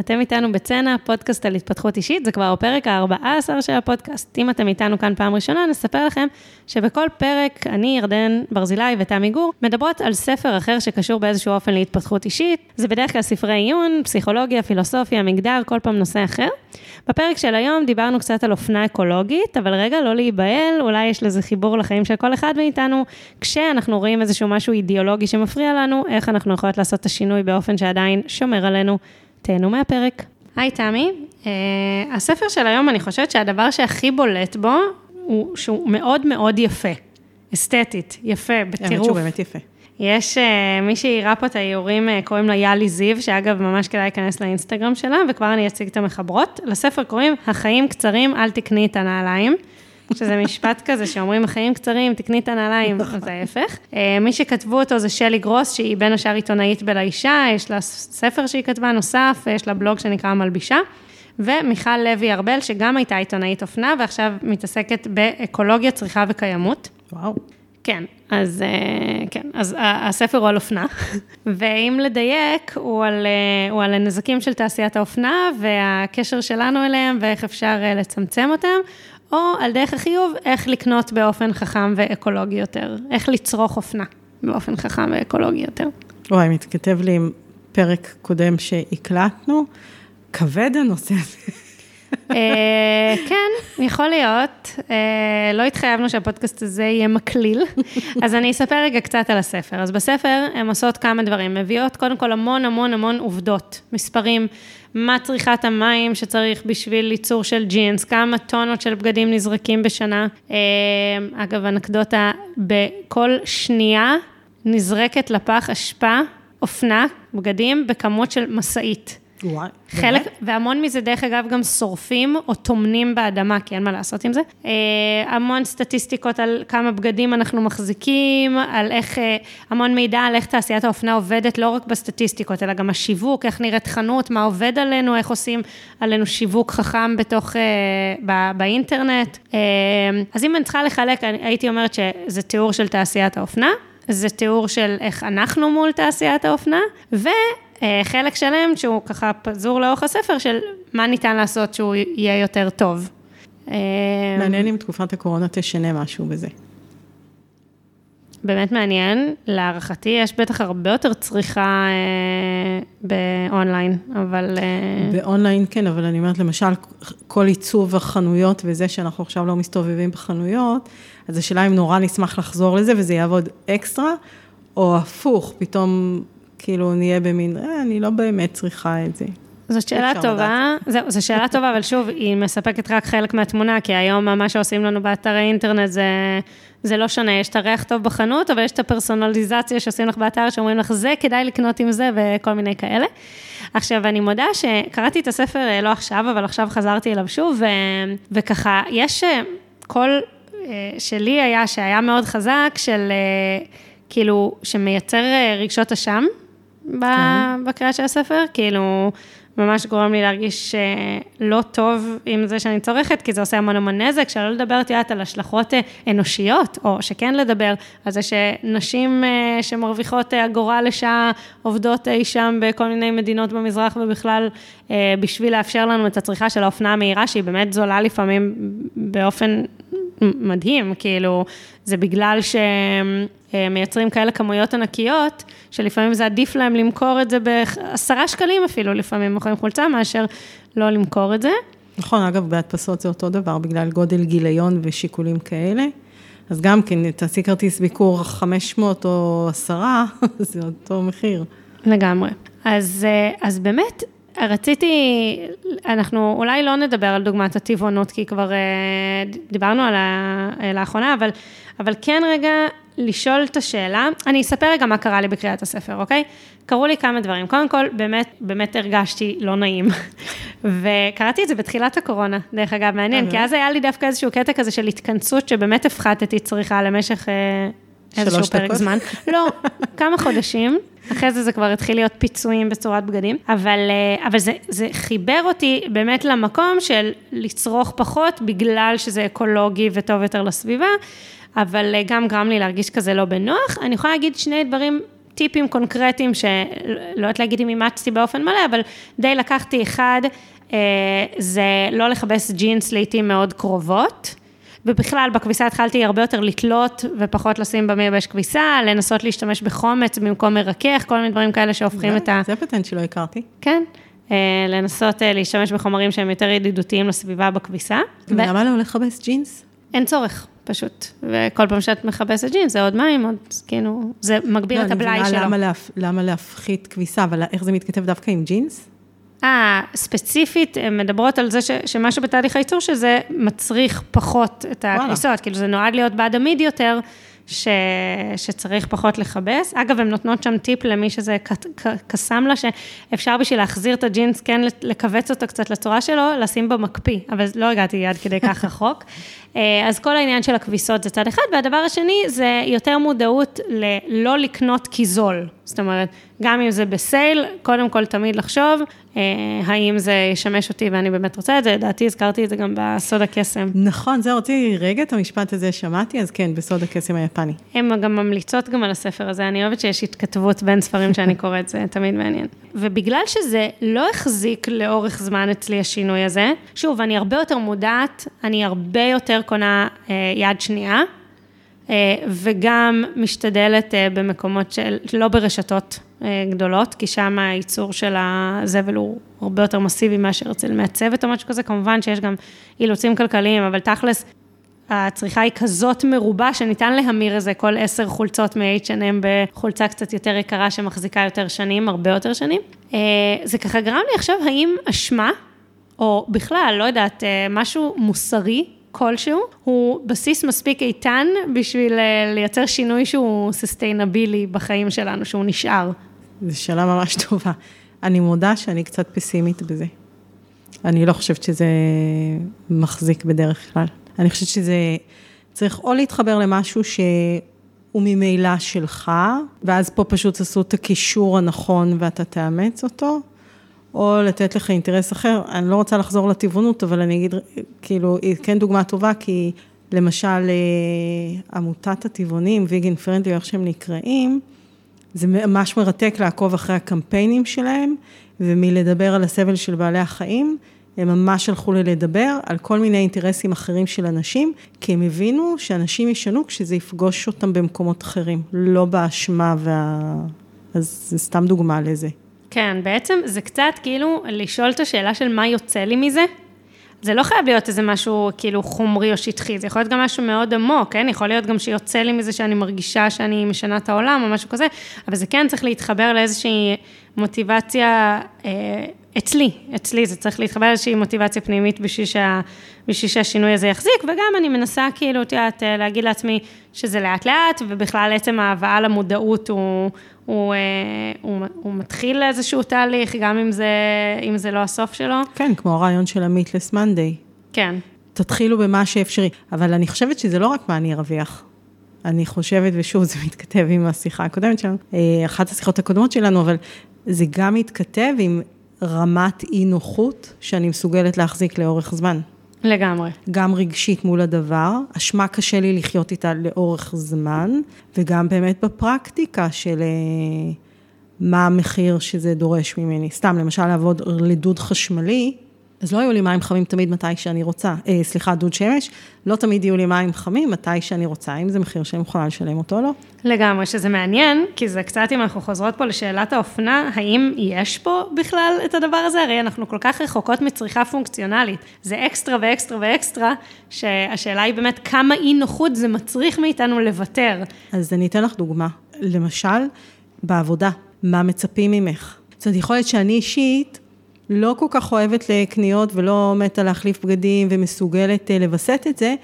אתם איתנו בצנע, פודקאסט על התפתחות אישית, זה כבר הפרק ה-14 של הפודקאסט. אם אתם איתנו כאן פעם ראשונה, נספר לכם שבכל פרק, אני, ירדן ברזילי ותמי גור, מדברות על ספר אחר שקשור באיזשהו אופן להתפתחות אישית. זה בדרך כלל ספרי עיון, פסיכולוגיה, פילוסופיה, מגדר, כל פעם נושא אחר. בפרק של היום דיברנו קצת על אופנה אקולוגית, אבל רגע, לא להיבהל, אולי יש לזה חיבור לחיים של כל אחד מאיתנו, כשאנחנו רואים איזשהו משהו אידיאולוגי שמפריע לנו, איך אנחנו יכולות לעשות את השינוי באופן שעדיין שומר עלינו. תהנו מהפרק. היי תמי, uh, הספר של היום, אני חושבת שהדבר שהכי בולט בו, הוא שהוא מאוד מאוד יפה. אסתטית, יפה, בטירוף. האמת שהוא באמת יפה. יש uh, מי שאירה פה את האיורים, uh, קוראים לה יאלי זיו, שאגב, ממש כדאי להיכנס לאינסטגרם שלה, וכבר אני אציג את המחברות. לספר קוראים, החיים קצרים, אל תקני את הנעליים. שזה משפט כזה שאומרים, החיים קצרים, תקני את הנעליים, אז ההפך. מי שכתבו אותו זה שלי גרוס, שהיא בין השאר עיתונאית בלאישה, יש לה ספר שהיא כתבה נוסף, יש לה בלוג שנקרא המלבישה. ומיכל לוי ארבל, שגם הייתה עיתונאית אופנה, ועכשיו מתעסקת באקולוגיה, צריכה וקיימות. וואו. כן, אז כן, אז הספר הוא על אופנה, ואם לדייק, הוא על, הוא על הנזקים של תעשיית האופנה, והקשר שלנו אליהם, ואיך אפשר לצמצם אותם. או על דרך החיוב, איך לקנות באופן חכם ואקולוגי יותר, איך לצרוך אופנה באופן חכם ואקולוגי יותר. וואי, מתכתב לי עם פרק קודם שהקלטנו, כבד הנושא הזה. כן, יכול להיות. לא התחייבנו שהפודקאסט הזה יהיה מקליל, אז אני אספר רגע קצת על הספר. אז בספר הן עושות כמה דברים, מביאות קודם כל המון המון המון עובדות, מספרים, מה צריכת המים שצריך בשביל ליצור של ג'ינס, כמה טונות של בגדים נזרקים בשנה. אגב, אנקדוטה, בכל שנייה נזרקת לפח אשפה, אופנה, בגדים, בכמות של משאית. וואי, חלק, והמון מזה, דרך אגב, גם שורפים או טומנים באדמה, כי אין מה לעשות עם זה. אה, המון סטטיסטיקות על כמה בגדים אנחנו מחזיקים, על איך, אה, המון מידע על איך תעשיית האופנה עובדת, לא רק בסטטיסטיקות, אלא גם השיווק, איך נראית חנות, מה עובד עלינו, איך עושים עלינו שיווק חכם בתוך, אה, ב, באינטרנט. אז אם אני צריכה לחלק, הייתי אומרת שזה תיאור של תעשיית האופנה. זה תיאור של איך אנחנו מול תעשיית האופנה. חלק שלם שהוא ככה פזור לאורך הספר של מה ניתן לעשות שהוא יהיה יותר טוב. מעניין אם תקופת הקורונה תשנה משהו בזה. באמת מעניין, להערכתי יש בטח הרבה יותר צריכה באונליין, אבל... באונליין כן, אבל אני אומרת למשל, כל עיצוב החנויות וזה שאנחנו עכשיו לא מסתובבים בחנויות, אז השאלה אם נורא נשמח לחזור לזה וזה יעבוד אקסטרה, או הפוך, פתאום כאילו נהיה במין, אה, אני לא באמת צריכה את זה. זאת שאלה טובה, זהו, זו שאלה טובה, אבל שוב, היא מספקת רק חלק מהתמונה, כי היום מה שעושים לנו באתר האינטרנט זה, זה לא שונה, יש את הריח טוב בחנות, אבל יש את הפרסונליזציה שעושים לך באתר, שאומרים לך, זה כדאי לקנות עם זה, וכל מיני כאלה. עכשיו, אני מודה שקראתי את הספר לא עכשיו, אבל עכשיו חזרתי אליו שוב, ו, וככה, יש קול שלי היה, שהיה מאוד חזק, של כאילו, שמייצר רגשות אשם. בקריאה של הספר, כאילו, ממש גורם לי להרגיש לא טוב עם זה שאני צורכת, כי זה עושה המון המון נזק, שלא לדבר, את יודעת, על השלכות אנושיות, או שכן לדבר על זה שנשים שמרוויחות אגורה לשעה, עובדות אי שם בכל מיני מדינות במזרח ובכלל, בשביל לאפשר לנו את הצריכה של האופנה המהירה, שהיא באמת זולה לפעמים באופן מדהים, כאילו, זה בגלל שהם מייצרים כאלה כמויות ענקיות, שלפעמים זה עדיף להם למכור את זה בעשרה שקלים אפילו, לפעמים מוכרים חולצה, מאשר לא למכור את זה. נכון, אגב, בהדפסות זה אותו דבר, בגלל גודל גיליון ושיקולים כאלה. אז גם כן, תעשי כרטיס ביקור 500 או 10, זה אותו מחיר. לגמרי. אז, אז באמת, רציתי, אנחנו אולי לא נדבר על דוגמת הטבעונות, כי כבר דיברנו עליה לאחרונה, אבל, אבל כן רגע לשאול את השאלה, אני אספר רגע מה קרה לי בקריאת הספר, אוקיי? קרו לי כמה דברים. קודם כל, באמת, באמת הרגשתי לא נעים. וקראתי את זה בתחילת הקורונה, דרך אגב, מעניין, כי אז היה לי דווקא איזשהו קטע כזה של התכנסות, שבאמת הפחתתי צריכה למשך איזשהו פרק זמן. לא, כמה חודשים. אחרי זה זה כבר התחיל להיות פיצויים בצורת בגדים, אבל, אבל זה, זה חיבר אותי באמת למקום של לצרוך פחות, בגלל שזה אקולוגי וטוב יותר לסביבה, אבל גם גרם לי להרגיש כזה לא בנוח. אני יכולה להגיד שני דברים טיפים קונקרטיים שלא יודעת להגיד אם אימצתי באופן מלא, אבל די לקחתי אחד, אה, זה לא לכבס ג'ינס לעיתים מאוד קרובות. ובכלל, בכביסה התחלתי הרבה יותר לתלות ופחות לשים במייבש כביסה, לנסות להשתמש בחומץ במקום מרכך, כל מיני דברים כאלה שהופכים את ה... זה פטנט שלא הכרתי. כן. אה, לנסות אה, להשתמש בחומרים שהם יותר ידידותיים לסביבה בכביסה. למה לא לכבס ג'ינס? אין צורך, פשוט. וכל פעם שאת מכבסת ג'ינס, זה עוד מים, עוד, כאילו, זה מגביר לא, את הבלאי שלו. אני מבינה. למה להפחית כביסה, אבל איך זה מתכתב דווקא עם ג'ינס? אה, ספציפית, הן מדברות על זה ש, שמשהו בתהליך הייצור שזה מצריך פחות את הכניסות, כאילו זה נועד להיות בעד עמיד יותר, ש, שצריך פחות לכבס. אגב, הן נותנות שם טיפ למי שזה קסם לה, שאפשר בשביל להחזיר את הג'ינס, כן לכווץ אותו קצת לצורה שלו, לשים בו מקפיא, אבל לא הגעתי עד כדי כך רחוק. אה, אז כל העניין של הכביסות זה צד אחד, והדבר השני זה יותר מודעות ללא לקנות כי זול. זאת אומרת, גם אם זה בסייל, קודם כל תמיד לחשוב, אה, האם זה ישמש אותי ואני באמת רוצה את זה, לדעתי הזכרתי את זה גם בסוד הקסם. נכון, זהו, רציתי רגע את המשפט הזה שמעתי, אז כן, בסוד הקסם היפני. הן גם ממליצות גם על הספר הזה, אני אוהבת שיש התכתבות בין ספרים שאני קוראת, זה תמיד מעניין. ובגלל שזה לא החזיק לאורך זמן אצלי השינוי הזה, שוב, אני הרבה יותר מודעת, אני הרבה יותר קונה אה, יד שנייה, וגם משתדלת אה, במקומות של, לא ברשתות אה, גדולות, כי שם הייצור של הזבל הוא הרבה יותר מסיבי מאשר אצל מעצבת או משהו כזה, כמובן שיש גם אילוצים כלכליים, אבל תכלס, הצריכה היא כזאת מרובה, שניתן להמיר איזה כל עשר חולצות מ-H&M בחולצה קצת יותר יקרה שמחזיקה יותר שנים, הרבה יותר שנים. זה ככה גרם לי עכשיו, האם אשמה, או בכלל, לא יודעת, משהו מוסרי, כלשהו, הוא בסיס מספיק איתן בשביל אה, לייצר שינוי שהוא סוסטיינבילי בחיים שלנו, שהוא נשאר. זו שאלה ממש טובה. אני מודה שאני קצת פסימית בזה. אני לא חושבת שזה מחזיק בדרך כלל. אני חושבת שזה צריך או להתחבר למשהו שהוא ממילא שלך, ואז פה פשוט עשו את הקישור הנכון ואתה תאמץ אותו, או לתת לך אינטרס אחר. אני לא רוצה לחזור לטבעונות, אבל אני אגיד, כאילו, היא כן דוגמה טובה, כי למשל, אה, עמותת הטבעונים, ויגן פרנדלי, איך שהם נקראים, זה ממש מרתק לעקוב אחרי הקמפיינים שלהם, ומלדבר על הסבל של בעלי החיים, הם ממש הלכו לדבר על כל מיני אינטרסים אחרים של אנשים, כי הם הבינו שאנשים ישנו כשזה יפגוש אותם במקומות אחרים, לא באשמה וה... אז זה סתם דוגמה לזה. כן, בעצם זה קצת כאילו לשאול את השאלה של מה יוצא לי מזה. זה לא חייב להיות איזה משהו כאילו חומרי או שטחי, זה יכול להיות גם משהו מאוד עמוק, כן? יכול להיות גם שיוצא לי מזה שאני מרגישה שאני משנה את העולם או משהו כזה, אבל זה כן צריך להתחבר לאיזושהי מוטיבציה אה, אצלי, אצלי זה צריך להתחבר לאיזושהי מוטיבציה פנימית בשביל, שה, בשביל שהשינוי הזה יחזיק, וגם אני מנסה כאילו, את יודעת, להגיד לעצמי שזה לאט לאט, ובכלל עצם ההבאה למודעות הוא... הוא, אה, הוא, הוא מתחיל איזשהו תהליך, גם אם זה, אם זה לא הסוף שלו. כן, כמו הרעיון של המיטלס מנדי. כן. תתחילו במה שאפשרי, אבל אני חושבת שזה לא רק מה אני ארוויח. אני חושבת, ושוב, זה מתכתב עם השיחה הקודמת שלנו, אה, אחת השיחות הקודמות שלנו, אבל זה גם מתכתב עם רמת אי נוחות שאני מסוגלת להחזיק לאורך זמן. לגמרי. גם רגשית מול הדבר, אשמה קשה לי לחיות איתה לאורך זמן, וגם באמת בפרקטיקה של אה, מה המחיר שזה דורש ממני. סתם, למשל לעבוד לדוד חשמלי, אז לא היו לי מים חמים תמיד מתי שאני רוצה, אה, סליחה, דוד שמש, לא תמיד יהיו לי מים חמים מתי שאני רוצה, אם זה מחיר שאני יכולה לשלם אותו או לא. לגמרי, שזה מעניין, כי זה קצת, אם אנחנו חוזרות פה לשאלת האופנה, האם יש פה בכלל את הדבר הזה? הרי אנחנו כל כך רחוקות מצריכה פונקציונלית. זה אקסטרה ואקסטרה ואקסטרה, שהשאלה היא באמת כמה אי נוחות זה מצריך מאיתנו לוותר. אז אני אתן לך דוגמה. למשל, בעבודה, מה מצפים ממך? זאת אומרת, יכול להיות שאני אישית, לא כל כך אוהבת לקניות ולא מתה להחליף בגדים ומסוגלת אה, לווסת את זה,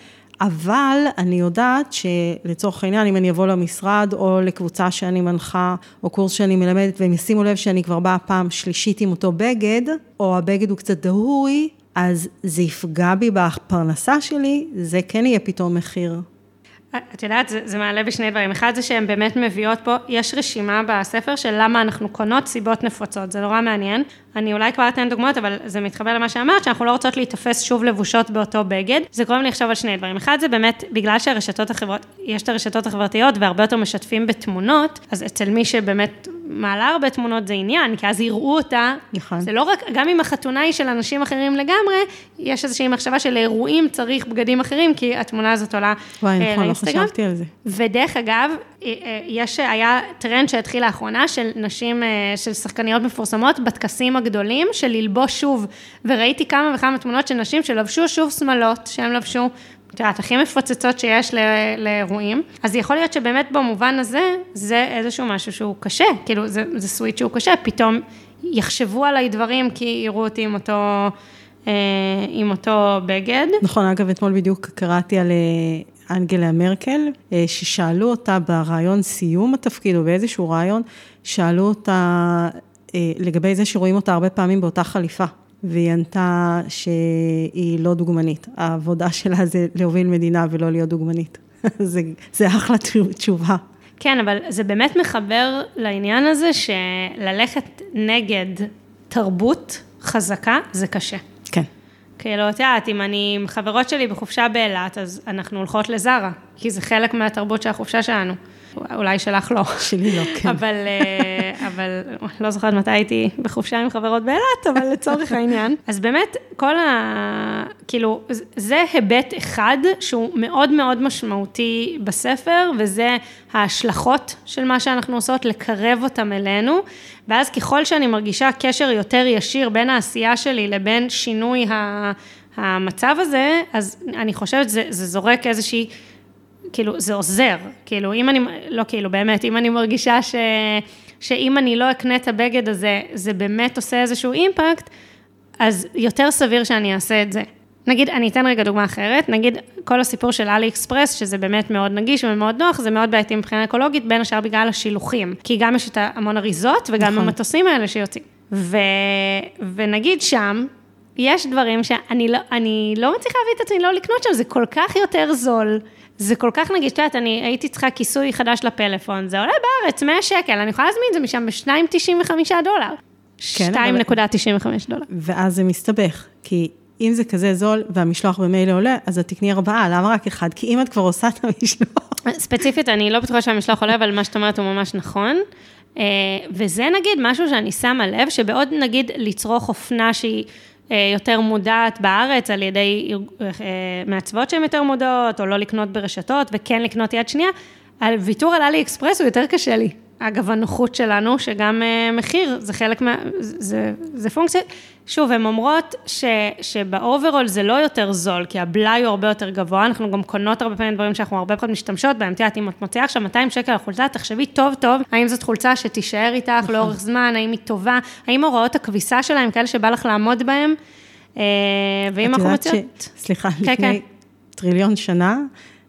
אבל אני יודעת שלצורך העניין, אם אני אבוא למשרד או לקבוצה שאני מנחה, או קורס שאני מלמדת, והם ישימו לב שאני כבר באה פעם שלישית עם אותו בגד, או הבגד הוא קצת דהוי, אז זה יפגע בי בפרנסה שלי, זה כן יהיה פתאום מחיר. את יודעת, זה, זה מעלה בשני דברים. אחד זה שהן באמת מביאות פה, יש רשימה בספר של למה אנחנו קונות סיבות נפוצות, זה נורא מעניין. אני אולי כבר אתן דוגמאות, אבל זה מתחבר למה שאמרת, שאנחנו לא רוצות להיתפס שוב לבושות באותו בגד. זה גורם לי לחשוב על שני דברים. אחד זה באמת, בגלל שהרשתות החברות, יש את הרשתות החברתיות והרבה יותר משתפים בתמונות, אז אצל מי שבאמת מעלה הרבה תמונות זה עניין, כי אז יראו אותה. נכון. זה לא רק, גם אם החתונה היא של אנשים אחרים לגמרי, יש איזושהי מחשבה שלאירועים צריך בגדים אחרים, כי התמונה הזאת עולה וואי, אה, נכון, לא לאינסטגרם. חשבתי על זה. ודרך אגב, אה, אה, יש, היה טרנד שהתחיל לאחרונה של נשים, של שחקניות מפורסמות בטקסים הגדולים, של ללבוש שוב, וראיתי כמה וכמה תמונות של נשים שלבשו שוב שמלות, שהן לבשו, את יודעת, הכי מפוצצות שיש ל- לאירועים, אז יכול להיות שבאמת במובן הזה, זה איזשהו משהו שהוא קשה, כאילו זה, זה סוויט שהוא קשה, פתאום יחשבו עליי דברים כי יראו אותי עם אותו, אה, עם אותו בגד. נכון, אגב, אתמול בדיוק קראתי על אה, אנגלה מרקל, אה, ששאלו אותה ברעיון סיום התפקיד, או באיזשהו רעיון, שאלו אותה אה, לגבי זה שרואים אותה הרבה פעמים באותה חליפה. והיא ענתה שהיא לא דוגמנית. העבודה שלה זה להוביל מדינה ולא להיות דוגמנית. זה, זה אחלה תשובה. כן, אבל זה באמת מחבר לעניין הזה שללכת נגד תרבות חזקה זה קשה. כן. כאילו, את יודעת, אם אני עם חברות שלי בחופשה באילת, אז אנחנו הולכות לזרה, כי זה חלק מהתרבות של החופשה שלנו. אולי שלך לא. שלי לא, כן. אבל, אה, אבל לא זוכרת מתי הייתי בחופשה עם חברות באילת, אבל לצורך העניין. אז באמת, כל ה... כאילו, זה היבט אחד שהוא מאוד מאוד משמעותי בספר, וזה ההשלכות של מה שאנחנו עושות, לקרב אותם אלינו. ואז ככל שאני מרגישה קשר יותר ישיר בין העשייה שלי לבין שינוי המצב הזה, אז אני חושבת שזה זורק איזושהי... כאילו, זה עוזר, כאילו, אם אני, לא כאילו, באמת, אם אני מרגישה ש, שאם אני לא אקנה את הבגד הזה, זה באמת עושה איזשהו אימפקט, אז יותר סביר שאני אעשה את זה. נגיד, אני אתן רגע דוגמה אחרת, נגיד, כל הסיפור של אלי אקספרס, שזה באמת מאוד נגיש ומאוד נוח, זה מאוד בעייתי מבחינה אקולוגית, בין השאר בגלל השילוחים. כי גם יש את המון אריזות, וגם נכון. המטוסים האלה שיוצאים. ו, ונגיד שם, יש דברים שאני לא, לא מצליחה להביא את עצמי לא לקנות שם, זה כל כך יותר זול. זה כל כך נגיש, את יודעת, אני הייתי צריכה כיסוי חדש לפלאפון, זה עולה בארץ 100 שקל, אני יכולה להזמין את זה משם ב-2.95 דולר. כן, 2.95 דולר. ואז זה מסתבך, כי אם זה כזה זול והמשלוח במילא עולה, אז את תקני ארבעה, למה רק אחד? כי אם את כבר עושה את המשלוח. ספציפית, אני לא בטוחה שהמשלוח עולה, אבל מה שאת אומרת הוא ממש נכון. אה, וזה נגיד משהו שאני שמה לב, שבעוד נגיד לצרוך אופנה שהיא... יותר מודעת בארץ על ידי מעצבות שהן יותר מודעות, או לא לקנות ברשתות, וכן לקנות יד שנייה, על ויתור על AliExpress הוא יותר קשה לי. אגב, הנוחות שלנו, שגם מחיר, זה חלק מה... זה, זה פונקציה... שוב, הן אומרות ש, שב overall זה לא יותר זול, כי הבלאי הוא הרבה יותר גבוה, אנחנו גם קונות הרבה פעמים דברים שאנחנו הרבה פחות משתמשות בהם. את יודעת, אם את מוציאה עכשיו 200 שקל על חולצה, תחשבי טוב טוב, האם זאת חולצה שתישאר איתך נכון. לאורך זמן, האם היא טובה, האם הוראות הכביסה שלהם כאלה שבא לך לעמוד בהם, ואם אנחנו מוציאות... ש... סליחה, כן, לפני כן. טריליון שנה,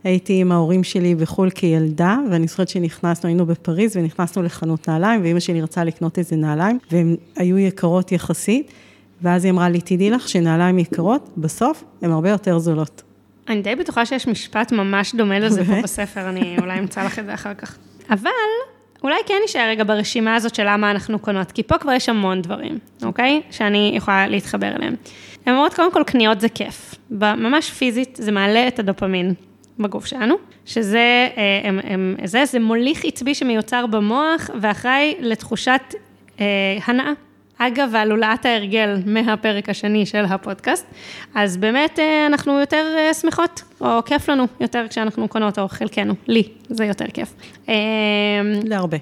הייתי עם ההורים שלי בחו"ל כילדה, ואני זוכרת שנכנסנו, היינו בפריז ונכנסנו לחנות נעליים, ואימא שלי רצה לקנות איזה נעליים, והן היו יקרות יחסית. ואז היא אמרה לי, תדעי לך שנעליים יקרות, בסוף הן הרבה יותר זולות. אני די בטוחה שיש משפט ממש דומה לזה פה בספר, אני אולי אמצא לך את זה אחר כך. אבל אולי כן נשאר רגע ברשימה הזאת של למה אנחנו קונות, כי פה כבר יש המון דברים, אוקיי? שאני יכולה להתחבר אליהם. הן אומרות, קודם כל, קניות זה כיף. ממש פיזית, זה מעלה את הדופמין בגוף שלנו, שזה הם, הם, זה, זה מוליך עצבי שמיוצר במוח ואחראי לתחושת אה, הנאה. אגב, הלולאת ההרגל מהפרק השני של הפודקאסט, אז באמת אה, אנחנו יותר אה, שמחות, או כיף לנו יותר כשאנחנו קונות, או חלקנו, לי, זה יותר כיף. אה, להרבה.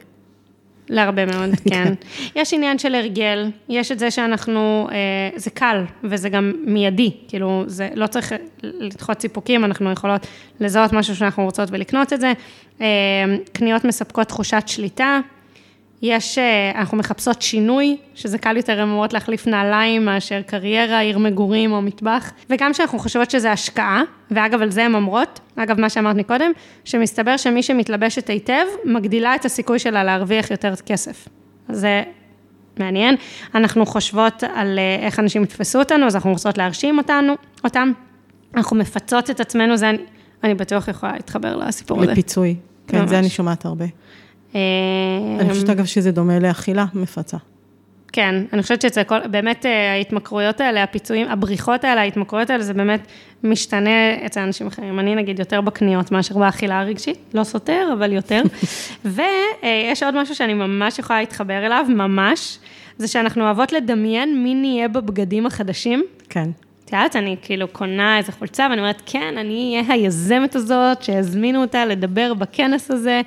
להרבה מאוד, כן. יש עניין של הרגל, יש את זה שאנחנו, זה קל וזה גם מיידי, כאילו, זה לא צריך לדחות סיפוקים, אנחנו יכולות לזהות משהו שאנחנו רוצות ולקנות את זה. קניות מספקות תחושת שליטה, יש, אה, אנחנו מחפשות שינוי, שזה קל יותר, הן אומרות להחליף נעליים מאשר קריירה, עיר מגורים או מטבח, וגם שאנחנו חושבות שזה השקעה, ואגב, על זה הן אומרות, אגב, מה שאמרת מקודם, שמסתבר שמי שמתלבשת היטב, מגדילה את הסיכוי שלה להרוויח יותר כסף. זה מעניין. אנחנו חושבות על אה, איך אנשים יתפסו אותנו, אז אנחנו רוצות להרשים אותנו, אותם. אנחנו מפצות את עצמנו, זה אני בטוח יכולה להתחבר לסיפור הזה. לפיצוי. כן, ממש. זה אני שומעת הרבה. אה, אני חושבת, אגב, שזה דומה לאכילה מפצה. כן, אני חושבת שאצל כל, באמת אה, ההתמכרויות האלה, הפיצויים, הבריחות האלה, ההתמכרויות האלה, זה באמת משתנה אצל אנשים אחרים. אני נגיד יותר בקניות מאשר באכילה הרגשית, לא סותר, אבל יותר. ויש עוד משהו שאני ממש יכולה להתחבר אליו, ממש, זה שאנחנו אוהבות לדמיין מי נהיה בבגדים החדשים. כן. את יודעת, אני כאילו קונה איזה חולצה, ואני אומרת, כן, אני אהיה היזמת הזאת, שהזמינו אותה לדבר בכנס הזה.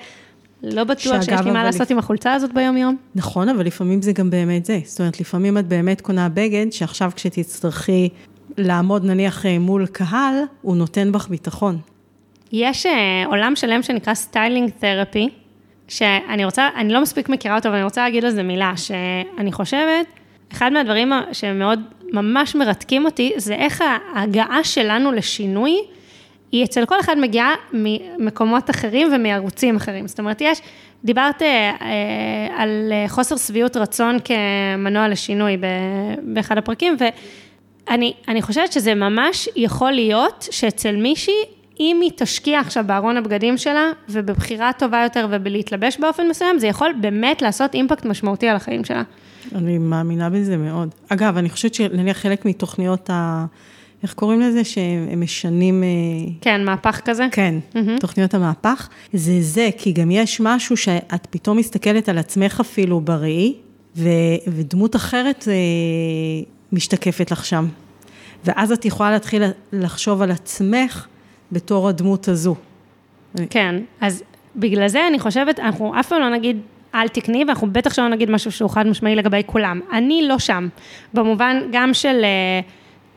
לא בטוח שיש לי מה לעשות לפ- עם החולצה הזאת ביום-יום. נכון, אבל לפעמים זה גם באמת זה. זאת אומרת, לפעמים את באמת קונה בגד, שעכשיו כשתצטרכי לעמוד נניח אה, מול קהל, הוא נותן בך ביטחון. יש אה, עולם שלם שנקרא styling therapy, שאני רוצה, אני לא מספיק מכירה אותו, אבל אני רוצה להגיד על זה מילה, שאני חושבת, אחד מהדברים שמאוד ממש מרתקים אותי, זה איך ההגעה שלנו לשינוי, היא אצל כל אחד מגיעה ממקומות אחרים ומערוצים אחרים. זאת אומרת, יש, דיברת אה, על אה, חוסר שביעות רצון כמנוע לשינוי באחד הפרקים, ואני אני חושבת שזה ממש יכול להיות שאצל מישהי, אם היא תשקיע עכשיו בארון הבגדים שלה, ובבחירה טובה יותר ובלהתלבש באופן מסוים, זה יכול באמת לעשות אימפקט משמעותי על החיים שלה. אני מאמינה בזה מאוד. אגב, אני חושבת שנניח חלק מתוכניות ה... איך קוראים לזה? שהם משנים... אה, כן, מהפך כזה? כן, mm-hmm. תוכניות המהפך, זה זה, כי גם יש משהו שאת פתאום מסתכלת על עצמך אפילו בראי, ו, ודמות אחרת אה, משתקפת לך שם. ואז את יכולה להתחיל לחשוב על עצמך בתור הדמות הזו. כן, אז בגלל זה אני חושבת, אנחנו אף פעם לא נגיד אל תקני, ואנחנו בטח שלא נגיד משהו שהוא חד משמעי לגבי כולם. אני לא שם, במובן גם של, אה,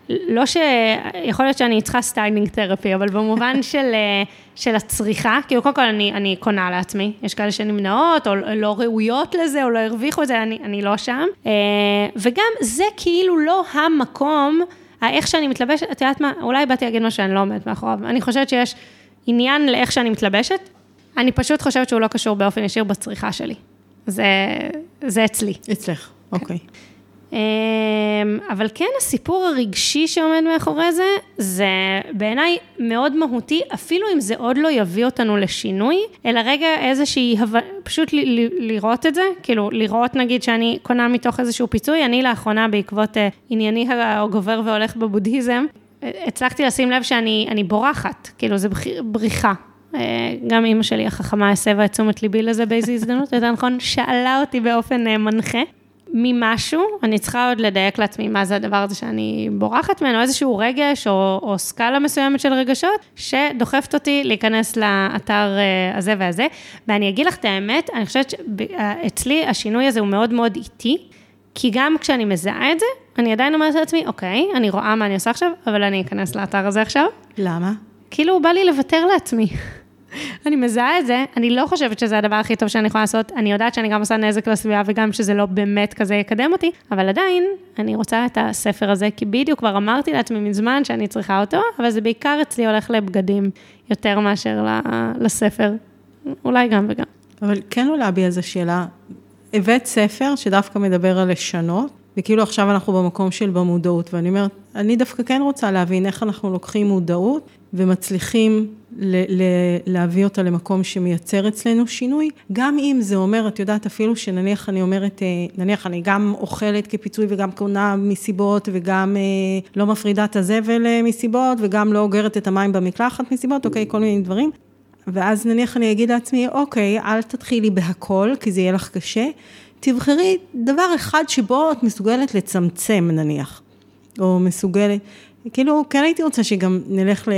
לא ש... יכול להיות שאני צריכה styling therapy, אבל במובן של, אה, של הצריכה, כאילו קודם כל אני, אני קונה לעצמי, יש כאלה שנמנעות, או לא ראויות לזה, או לא הרוויחו את זה, אני, אני לא שם. אה, וגם זה כאילו לא המקום, איך שאני מתלבשת, את יודעת מה, אולי באתי להגיד משהו שאני לא עומדת מאחוריו. אני חושבת שיש עניין לאיך שאני מתלבשת, אני פשוט חושבת שהוא לא קשור באופן ישיר בצריכה שלי. זה, זה אצלי. אצלך, אוקיי. אמ, אבל כן, הסיפור הרגשי שעומד מאחורי זה, זה בעיניי מאוד מהותי, אפילו אם זה עוד לא יביא אותנו לשינוי, אלא רגע איזושהי. פשוט ל- ל- לראות את זה, כאילו לראות נגיד שאני קונה מתוך איזשהו פיצוי, אני לאחרונה בעקבות uh, ענייני הגובר והולך בבודהיזם, הצלחתי לשים לב שאני אני בורחת, כאילו זה בריחה. אה, גם אימא שלי החכמה הסבה את תשומת ליבי לזה באיזו הזדמנות, יותר נכון, שאלה אותי באופן אה, מנחה. ממשהו, אני צריכה עוד לדייק לעצמי מה זה הדבר הזה שאני בורחת ממנו, איזשהו רגש או, או סקאלה מסוימת של רגשות, שדוחפת אותי להיכנס לאתר אה, הזה והזה. ואני אגיד לך את האמת, אני חושבת שאצלי השינוי הזה הוא מאוד מאוד איטי, כי גם כשאני מזהה את זה, אני עדיין אומרת לעצמי, אוקיי, אני רואה מה אני עושה עכשיו, אבל אני אכנס לאתר הזה עכשיו. למה? כאילו, בא לי לוותר לעצמי. אני מזהה את זה, אני לא חושבת שזה הדבר הכי טוב שאני יכולה לעשות, אני יודעת שאני גם עושה נזק לסביבה וגם שזה לא באמת כזה יקדם אותי, אבל עדיין, אני רוצה את הספר הזה, כי בדיוק כבר אמרתי לעצמי מזמן שאני צריכה אותו, אבל זה בעיקר אצלי הולך לבגדים, יותר מאשר לספר, אולי גם וגם. אבל כן עולה בי איזו שאלה, הבאת ספר שדווקא מדבר על לשנות, וכאילו עכשיו אנחנו במקום של במודעות, ואני אומרת, אני דווקא כן רוצה להבין איך אנחנו לוקחים מודעות ומצליחים ל- ל- להביא אותה למקום שמייצר אצלנו שינוי, גם אם זה אומר, את יודעת, אפילו שנניח אני אומרת, נניח אני גם אוכלת כפיצוי וגם קונה מסיבות, וגם לא מפרידה את הזבל מסיבות, וגם לא אוגרת את המים במקלחת מסיבות, אוקיי, כל מיני דברים. ואז נניח אני אגיד לעצמי, אוקיי, אל תתחילי בהכל, כי זה יהיה לך קשה, תבחרי דבר אחד שבו את מסוגלת לצמצם נניח, או מסוגלת, כאילו, כן הייתי רוצה שגם נלך ל...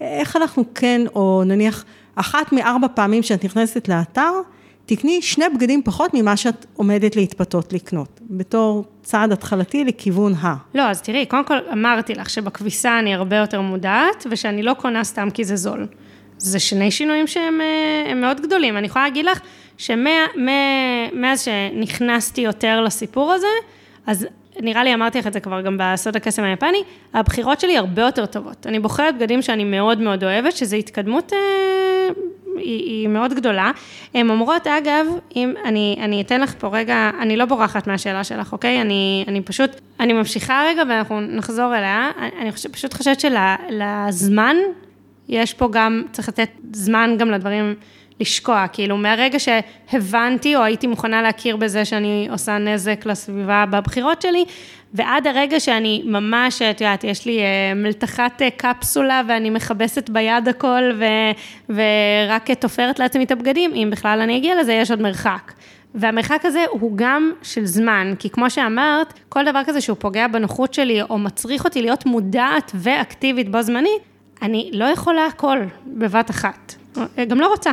איך אנחנו כן, או נניח, אחת מארבע פעמים שאת נכנסת לאתר, תקני שני בגדים פחות ממה שאת עומדת להתפתות לקנות, בתור צעד התחלתי לכיוון ה. לא, אז תראי, קודם כל אמרתי לך שבכביסה אני הרבה יותר מודעת, ושאני לא קונה סתם כי זה זול. זה שני שינויים שהם מאוד גדולים. אני יכולה להגיד לך שמאז שנכנסתי יותר לסיפור הזה, אז נראה לי אמרתי לך את זה כבר גם בסוד הקסם היפני, הבחירות שלי הרבה יותר טובות. אני בוחרת בגדים שאני מאוד מאוד אוהבת, שזו התקדמות, אה, היא, היא מאוד גדולה. הן אומרות, אגב, אם אני, אני אתן לך פה רגע, אני לא בורחת מהשאלה שלך, אוקיי? אני, אני פשוט, אני ממשיכה רגע ואנחנו נחזור אליה. אני חושב, פשוט חושבת שלזמן, יש פה גם, צריך לתת זמן גם לדברים לשקוע, כאילו מהרגע שהבנתי או הייתי מוכנה להכיר בזה שאני עושה נזק לסביבה בבחירות שלי, ועד הרגע שאני ממש, את יודעת, יש לי אה, מלתחת אה, קפסולה ואני מכבסת ביד הכל ו, ורק תופרת לעצמי את הבגדים, אם בכלל אני אגיע לזה, יש עוד מרחק. והמרחק הזה הוא גם של זמן, כי כמו שאמרת, כל דבר כזה שהוא פוגע בנוחות שלי או מצריך אותי להיות מודעת ואקטיבית בו זמני, אני לא יכולה הכל בבת אחת. גם לא רוצה.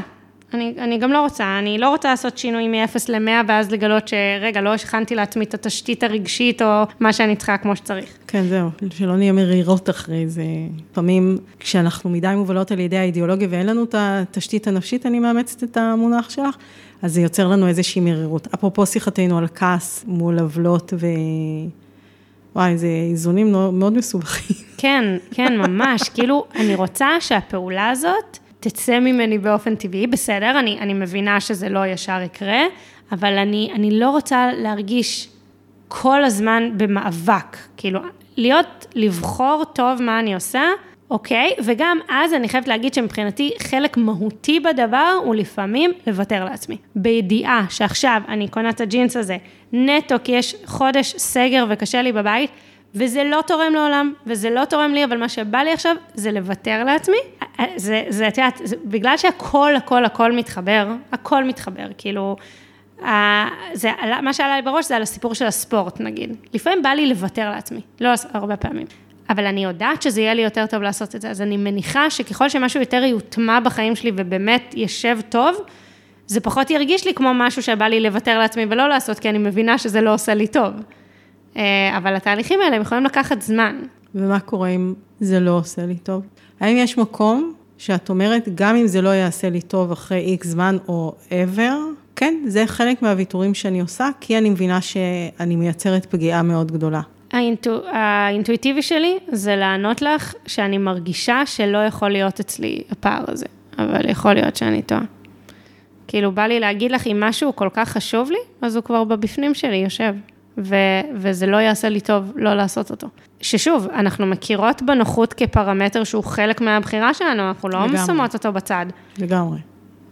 אני, אני גם לא רוצה, אני לא רוצה לעשות שינוי מ-0 ל-100 ואז לגלות שרגע, לא הכנתי לעצמי את התשתית הרגשית או מה שאני צריכה כמו שצריך. כן, זהו, שלא נהיה מרירות אחרי זה. לפעמים כשאנחנו מדי מובלות על ידי האידיאולוגיה ואין לנו את התשתית הנפשית, אני מאמצת את המונח שלך, אז זה יוצר לנו איזושהי מרירות. אפרופו שיחתנו על כעס מול עוולות ו... וואי, זה איזונים מאוד מסובכים. כן, כן, ממש. כאילו, אני רוצה שהפעולה הזאת תצא ממני באופן טבעי, בסדר, אני, אני מבינה שזה לא ישר יקרה, אבל אני, אני לא רוצה להרגיש כל הזמן במאבק. כאילו, להיות, לבחור טוב מה אני עושה, אוקיי? וגם אז אני חייבת להגיד שמבחינתי חלק מהותי בדבר הוא לפעמים לוותר לעצמי. בידיעה שעכשיו אני קונה את הג'ינס הזה נטו כי יש חודש סגר וקשה לי בבית, וזה לא תורם לעולם, וזה לא תורם לי, אבל מה שבא לי עכשיו זה לוותר לעצמי. זה, זה, את יודעת, בגלל שהכל, הכל, הכל מתחבר, הכל מתחבר, כאילו, זה, מה שעלה לי בראש זה על הסיפור של הספורט, נגיד. לפעמים בא לי לוותר לעצמי, לא הרבה פעמים. אבל אני יודעת שזה יהיה לי יותר טוב לעשות את זה, אז אני mניחה שככל שמשהו יותר יוטמע בחיים שלי ובאמת ישב טוב, זה פחות ירגיש לי כמו משהו שבא לי לוותר לעצמי ולא לעשות, כי אני מבינה שזה לא עושה לי טוב. אה, אבל התהליכים האלה הם יכולים לקחת זמן. ומה קורה אם זה לא עושה לי טוב? האם יש מקום שאת אומרת, גם אם זה לא יעשה לי טוב אחרי איקס זמן או ever, כן, זה חלק מהוויתורים שאני עושה, כי אני מבינה שאני מייצרת פגיעה מאוד גדולה. האינטו, האינטואיטיבי שלי זה לענות לך שאני מרגישה שלא יכול להיות אצלי הפער הזה, אבל יכול להיות שאני טועה. כאילו, בא לי להגיד לך, אם משהו כל כך חשוב לי, אז הוא כבר בבפנים שלי יושב. ו- וזה לא יעשה לי טוב לא לעשות אותו. ששוב, אנחנו מכירות בנוחות כפרמטר שהוא חלק מהבחירה שלנו, אנחנו לא לגמרי. אותו בצד. לגמרי.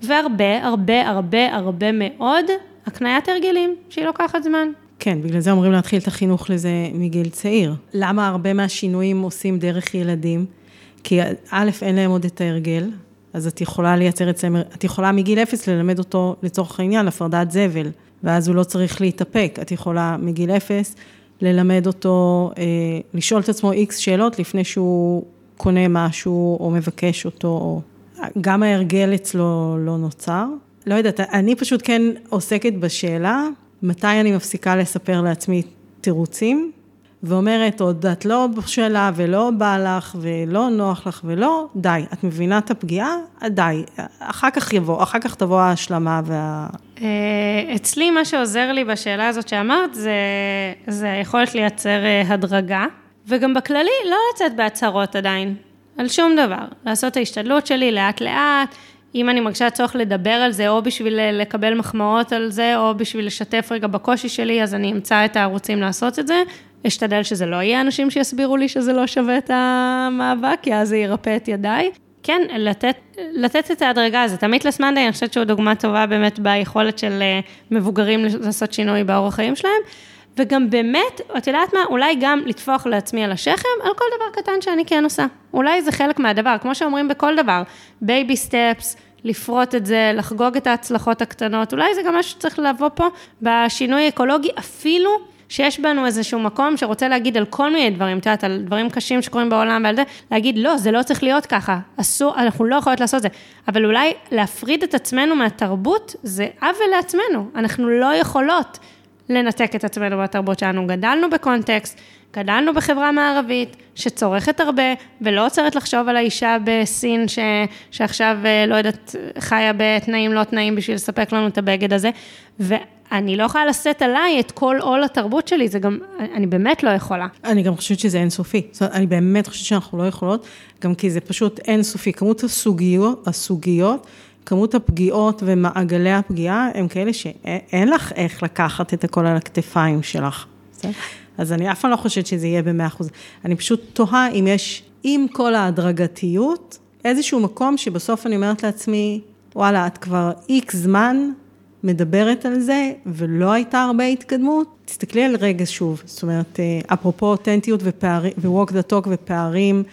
והרבה, הרבה, הרבה, הרבה מאוד הקניית הרגלים, שהיא לוקחת זמן. כן, בגלל זה אומרים להתחיל את החינוך לזה מגיל צעיר. למה הרבה מהשינויים עושים דרך ילדים? כי א', אין להם עוד את ההרגל, אז את יכולה לייצר אצלם, את יכולה מגיל אפס ללמד אותו, לצורך העניין, הפרדת זבל. ואז הוא לא צריך להתאפק. את יכולה מגיל אפס ללמד אותו, אה, לשאול את עצמו איקס שאלות לפני שהוא קונה משהו או מבקש אותו, או... גם ההרגל אצלו לא נוצר. לא יודעת, אני פשוט כן עוסקת בשאלה, מתי אני מפסיקה לספר לעצמי תירוצים, ואומרת, עוד את לא בשלה ולא בא לך ולא נוח לך ולא, די, את מבינה את הפגיעה? די, אחר כך יבוא, אחר כך תבוא ההשלמה וה... אה, אצלי מה שעוזר לי בשאלה הזאת שאמרת, זה, זה היכולת לייצר אה, הדרגה, וגם בכללי לא לצאת בהצהרות עדיין, על שום דבר. לעשות את ההשתדלות שלי לאט לאט, אם אני מרגישה צורך לדבר על זה, או בשביל אה, לקבל מחמאות על זה, או בשביל לשתף רגע בקושי שלי, אז אני אמצא את הערוצים לעשות את זה. אשתדל שזה לא יהיה אנשים שיסבירו לי שזה לא שווה את המאבק, כי אז זה ירפה את ידיי. כן, לתת, לתת את ההדרגה הזאת. עמית לסמנדי, אני חושבת שהוא דוגמה טובה באמת ביכולת של אה, מבוגרים לעשות שינוי באורח חיים שלהם. וגם באמת, את יודעת מה, אולי גם לטפוח לעצמי על השכם על כל דבר קטן שאני כן עושה. אולי זה חלק מהדבר, כמו שאומרים בכל דבר, baby steps, לפרוט את זה, לחגוג את ההצלחות הקטנות, אולי זה גם משהו שצריך לבוא פה בשינוי אקולוגי, אפילו שיש בנו איזשהו מקום שרוצה להגיד על כל מיני דברים, את יודעת, על דברים קשים שקורים בעולם ועל זה, להגיד, לא, זה לא צריך להיות ככה, אסור, אנחנו לא יכולות לעשות את זה. אבל אולי להפריד את עצמנו מהתרבות, זה עוול לעצמנו. אנחנו לא יכולות לנתק את עצמנו מהתרבות שלנו. גדלנו בקונטקסט, גדלנו בחברה מערבית, שצורכת הרבה, ולא עוצרת לחשוב על האישה בסין, ש, שעכשיו, אה, לא יודעת, חיה בתנאים לא תנאים בשביל לספק לנו את הבגד הזה. ו... אני לא יכולה לשאת עליי את כל עול התרבות שלי, זה גם, אני באמת לא יכולה. אני גם חושבת שזה אינסופי. זאת אומרת, אני באמת חושבת שאנחנו לא יכולות, גם כי זה פשוט אינסופי. כמות הסוגיות, הסוגיות, כמות הפגיעות ומעגלי הפגיעה, הם כאלה שאין לך איך לקחת את הכל על הכתפיים שלך. אז אני אף פעם לא חושבת שזה יהיה במאה אחוז. אני פשוט תוהה אם יש, עם כל ההדרגתיות, איזשהו מקום שבסוף אני אומרת לעצמי, וואלה, את כבר איקס זמן מדברת על זה, ולא הייתה הרבה התקדמות, תסתכלי על רגע שוב, זאת אומרת, אה, אפרופו אותנטיות ו-walk the talk ופערים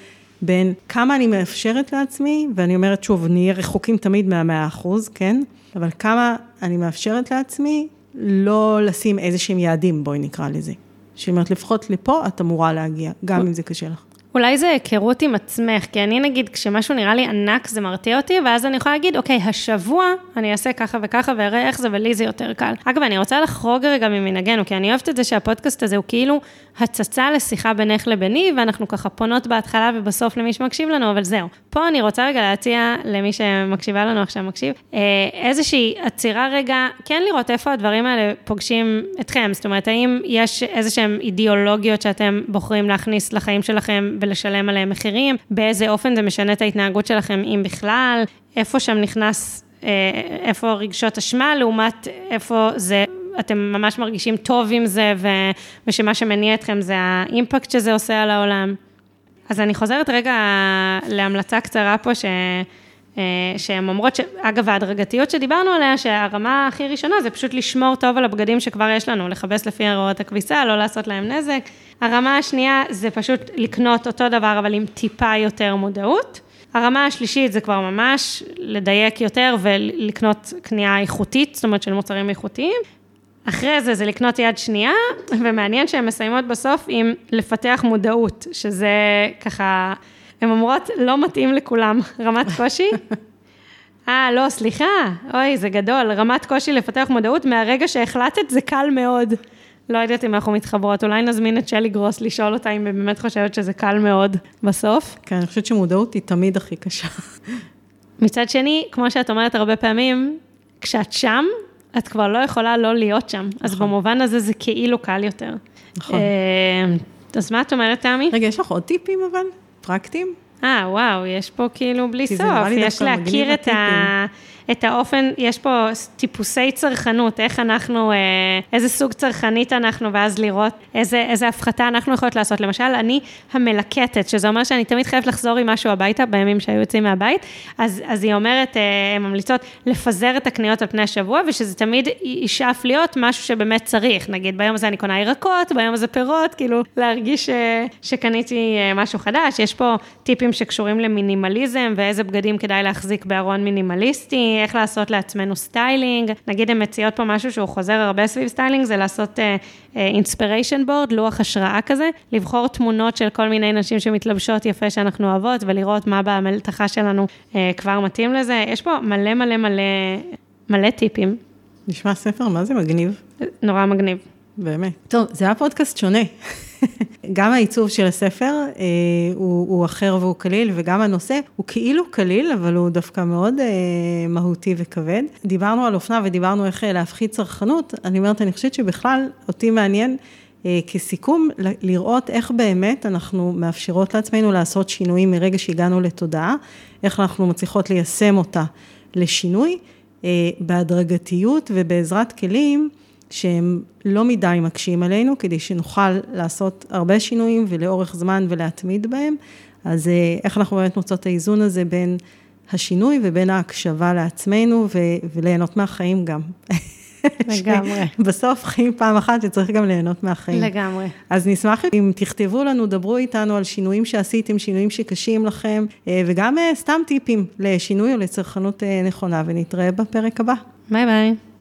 בין כמה אני מאפשרת לעצמי, ואני אומרת שוב, נהיה רחוקים תמיד מהמאה אחוז, כן? אבל כמה אני מאפשרת לעצמי לא לשים איזה שהם יעדים, בואי נקרא לזה. זאת אומרת, לפחות לפה את אמורה להגיע, גם אם זה קשה לך. אולי זה היכרות עם עצמך, כי אני נגיד, כשמשהו נראה לי ענק זה מרתיע אותי, ואז אני יכולה להגיד, אוקיי, השבוע אני אעשה ככה וככה ואראה איך זה, ולי זה יותר קל. אגב, אני רוצה לחרוג רגע ממנהגנו, כי אני אוהבת את זה שהפודקאסט הזה הוא כאילו הצצה לשיחה בינך לביני, ואנחנו ככה פונות בהתחלה ובסוף למי שמקשיב לנו, אבל זהו. פה אני רוצה רגע להציע למי שמקשיבה לנו עכשיו מקשיב, אה, איזושהי עצירה רגע, כן לראות איפה הדברים האלה פוגשים אתכם, זאת אומרת, האם יש איזה אידיאולוגיות שאתם בוחרים להכניס לחיים שלכם ולשלם עליהם מחירים, באיזה אופן זה משנה את ההתנהגות שלכם, אם בכלל, איפה שם נכנס, אה, איפה רגשות אשמה, לעומת איפה זה אתם ממש מרגישים טוב עם זה, ו, ושמה שמניע אתכם זה האימפקט שזה עושה על העולם. אז אני חוזרת רגע להמלצה קצרה פה, ש... אה, שהן אומרות, ש... אגב, ההדרגתיות שדיברנו עליה, שהרמה הכי ראשונה זה פשוט לשמור טוב על הבגדים שכבר יש לנו, לכבס לפי הוראות הכביסה, לא לעשות להם נזק. הרמה השנייה זה פשוט לקנות אותו דבר, אבל עם טיפה יותר מודעות. הרמה השלישית זה כבר ממש לדייק יותר ולקנות קנייה איכותית, זאת אומרת של מוצרים איכותיים. אחרי זה, זה לקנות יד שנייה, ומעניין שהן מסיימות בסוף עם לפתח מודעות, שזה ככה, הן אומרות, לא מתאים לכולם, רמת קושי. אה, לא, סליחה, אוי, זה גדול, רמת קושי לפתח מודעות, מהרגע שהחלטת זה קל מאוד. לא יודעת אם אנחנו מתחברות, אולי נזמין את שלי גרוס לשאול אותה אם היא באמת חושבת שזה קל מאוד בסוף. כן, אני חושבת שמודעות היא תמיד הכי קשה. מצד שני, כמו שאת אומרת הרבה פעמים, כשאת שם, את כבר לא יכולה לא להיות שם. נכון. אז במובן הזה זה כאילו קל יותר. נכון. אה, אז מה את אומרת, תמי? רגע, יש לך עוד טיפים אבל? פרקטיים? אה, וואו, יש פה כאילו בלי סוף. יש להכיר את ה... את האופן, יש פה טיפוסי צרכנות, איך אנחנו, אה, איזה סוג צרכנית אנחנו, ואז לראות איזה, איזה הפחתה אנחנו יכולות לעשות. למשל, אני המלקטת, שזה אומר שאני תמיד חייבת לחזור עם משהו הביתה בימים שהיו יוצאים מהבית, אז, אז היא אומרת, אה, הן ממליצות לפזר את הקניות על פני השבוע, ושזה תמיד ישאף להיות משהו שבאמת צריך. נגיד, ביום הזה אני קונה ירקות, ביום הזה פירות, כאילו, להרגיש אה, שקניתי משהו חדש. יש פה טיפים שקשורים למינימליזם, ואיזה בגדים כדאי להחזיק בארון מינימליסטי. איך לעשות לעצמנו סטיילינג. נגיד הן מציעות פה משהו שהוא חוזר הרבה סביב סטיילינג, זה לעשות אינספיריישן uh, בורד, לוח השראה כזה, לבחור תמונות של כל מיני נשים שמתלבשות יפה שאנחנו אוהבות, ולראות מה במלתחה שלנו uh, כבר מתאים לזה. יש פה מלא מלא מלא, מלא טיפים. נשמע ספר, מה זה מגניב? נורא מגניב. באמת. טוב, זה היה פודקאסט שונה. גם העיצוב של הספר אה, הוא, הוא אחר והוא קליל, וגם הנושא הוא כאילו קליל, אבל הוא דווקא מאוד אה, מהותי וכבד. דיברנו על אופנה ודיברנו איך אה, להפחית צרכנות, אני אומרת, אני חושבת שבכלל אותי מעניין אה, כסיכום, לראות איך באמת אנחנו מאפשרות לעצמנו לעשות שינויים מרגע שהגענו לתודעה, איך אנחנו מצליחות ליישם אותה לשינוי, אה, בהדרגתיות ובעזרת כלים. שהם לא מדי מקשים עלינו, כדי שנוכל לעשות הרבה שינויים ולאורך זמן ולהתמיד בהם. אז אה, איך אנחנו באמת מוצאות את האיזון הזה בין השינוי ובין ההקשבה לעצמנו ו- וליהנות מהחיים גם. לגמרי. בסוף חיים פעם אחת שצריך גם ליהנות מהחיים. לגמרי. אז נשמח אם תכתבו לנו, דברו איתנו על שינויים שעשיתם, שינויים שקשים לכם, אה, וגם אה, סתם טיפים לשינוי או לצרכנות נכונה, ונתראה בפרק הבא. ביי ביי.